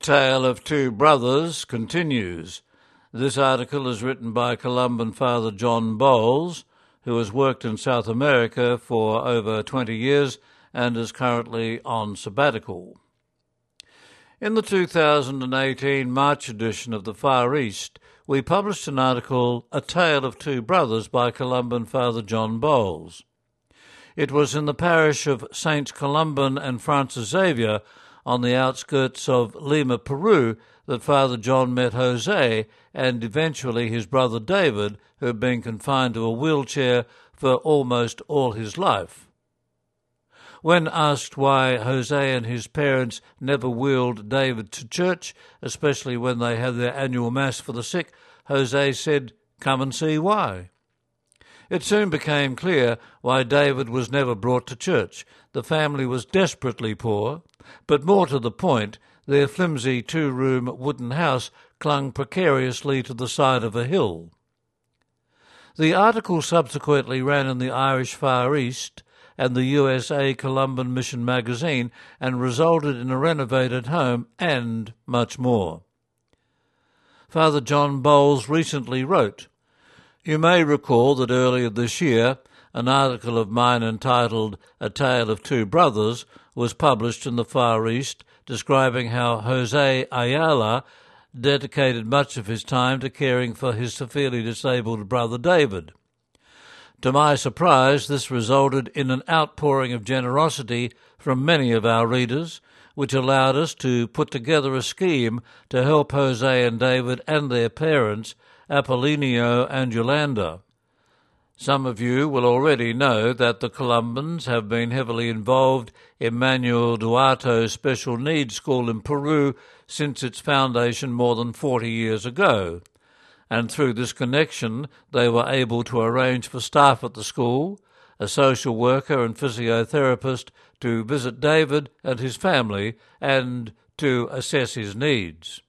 Tale of Two Brothers continues. This article is written by Columban Father John Bowles, who has worked in South America for over 20 years and is currently on sabbatical. In the 2018 March edition of the Far East, we published an article, A Tale of Two Brothers, by Columban Father John Bowles. It was in the parish of Saints Columban and Francis Xavier on the outskirts of Lima, Peru, that Father John met Jose and eventually his brother David, who had been confined to a wheelchair for almost all his life. When asked why Jose and his parents never wheeled David to church, especially when they had their annual Mass for the sick, Jose said, Come and see why. It soon became clear why David was never brought to church. The family was desperately poor, but more to the point, their flimsy two room wooden house clung precariously to the side of a hill. The article subsequently ran in the Irish Far East and the USA Columban Mission magazine and resulted in a renovated home and much more. Father John Bowles recently wrote, You may recall that earlier this year an article of mine entitled A Tale of Two Brothers was published in the Far East describing how Jose Ayala dedicated much of his time to caring for his severely disabled brother David. To my surprise, this resulted in an outpouring of generosity from many of our readers, which allowed us to put together a scheme to help Jose and David and their parents, Apollinio and Yolanda. Some of you will already know that the Columbans have been heavily involved in Manuel Duarto's special needs school in Peru since its foundation more than 40 years ago. And through this connection, they were able to arrange for staff at the school, a social worker and physiotherapist, to visit David and his family and to assess his needs.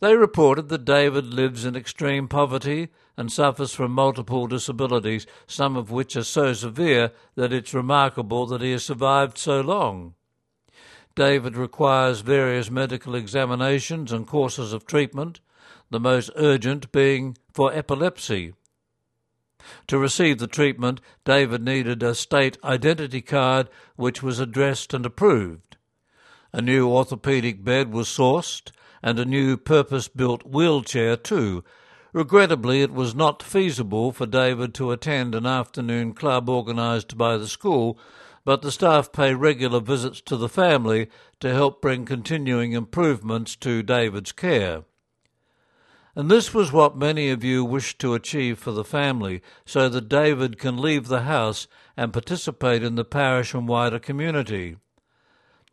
They reported that David lives in extreme poverty and suffers from multiple disabilities, some of which are so severe that it's remarkable that he has survived so long. David requires various medical examinations and courses of treatment, the most urgent being for epilepsy. To receive the treatment, David needed a state identity card which was addressed and approved. A new orthopedic bed was sourced, and a new purpose built wheelchair, too, Regrettably, it was not feasible for David to attend an afternoon club organised by the school, but the staff pay regular visits to the family to help bring continuing improvements to David's care. And this was what many of you wished to achieve for the family, so that David can leave the house and participate in the parish and wider community.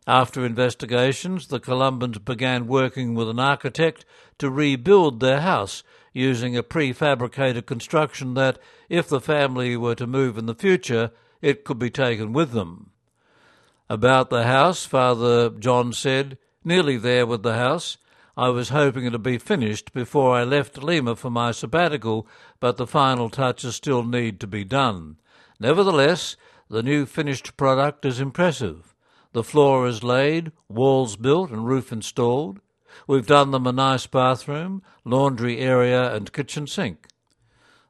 After investigations, the Columbans began working with an architect to rebuild their house using a prefabricated construction that, if the family were to move in the future, it could be taken with them. About the house, Father John said, nearly there with the house. I was hoping it would be finished before I left Lima for my sabbatical, but the final touches still need to be done. Nevertheless, the new finished product is impressive. The floor is laid, walls built, and roof installed. We've done them a nice bathroom, laundry area, and kitchen sink.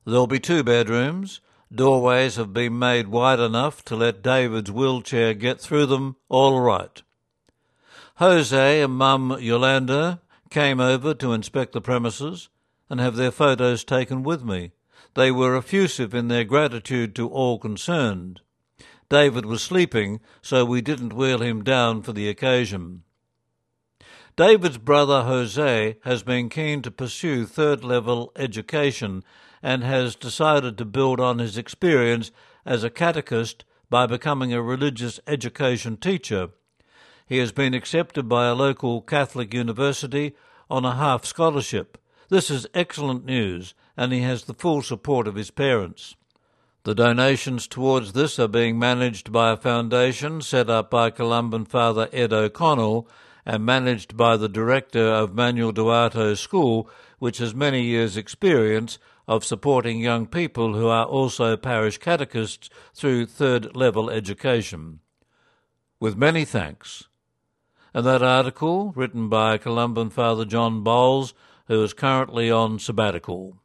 There'll be two bedrooms. Doorways have been made wide enough to let David's wheelchair get through them all right. Jose and Mum Yolanda came over to inspect the premises and have their photos taken with me. They were effusive in their gratitude to all concerned. David was sleeping, so we didn't wheel him down for the occasion. David's brother Jose has been keen to pursue third level education and has decided to build on his experience as a catechist by becoming a religious education teacher. He has been accepted by a local Catholic university on a half scholarship. This is excellent news, and he has the full support of his parents. The donations towards this are being managed by a foundation set up by Columban Father Ed O'Connell and managed by the director of Manuel Duarte School, which has many years' experience of supporting young people who are also parish catechists through third level education. With many thanks. And that article, written by Columban Father John Bowles, who is currently on sabbatical.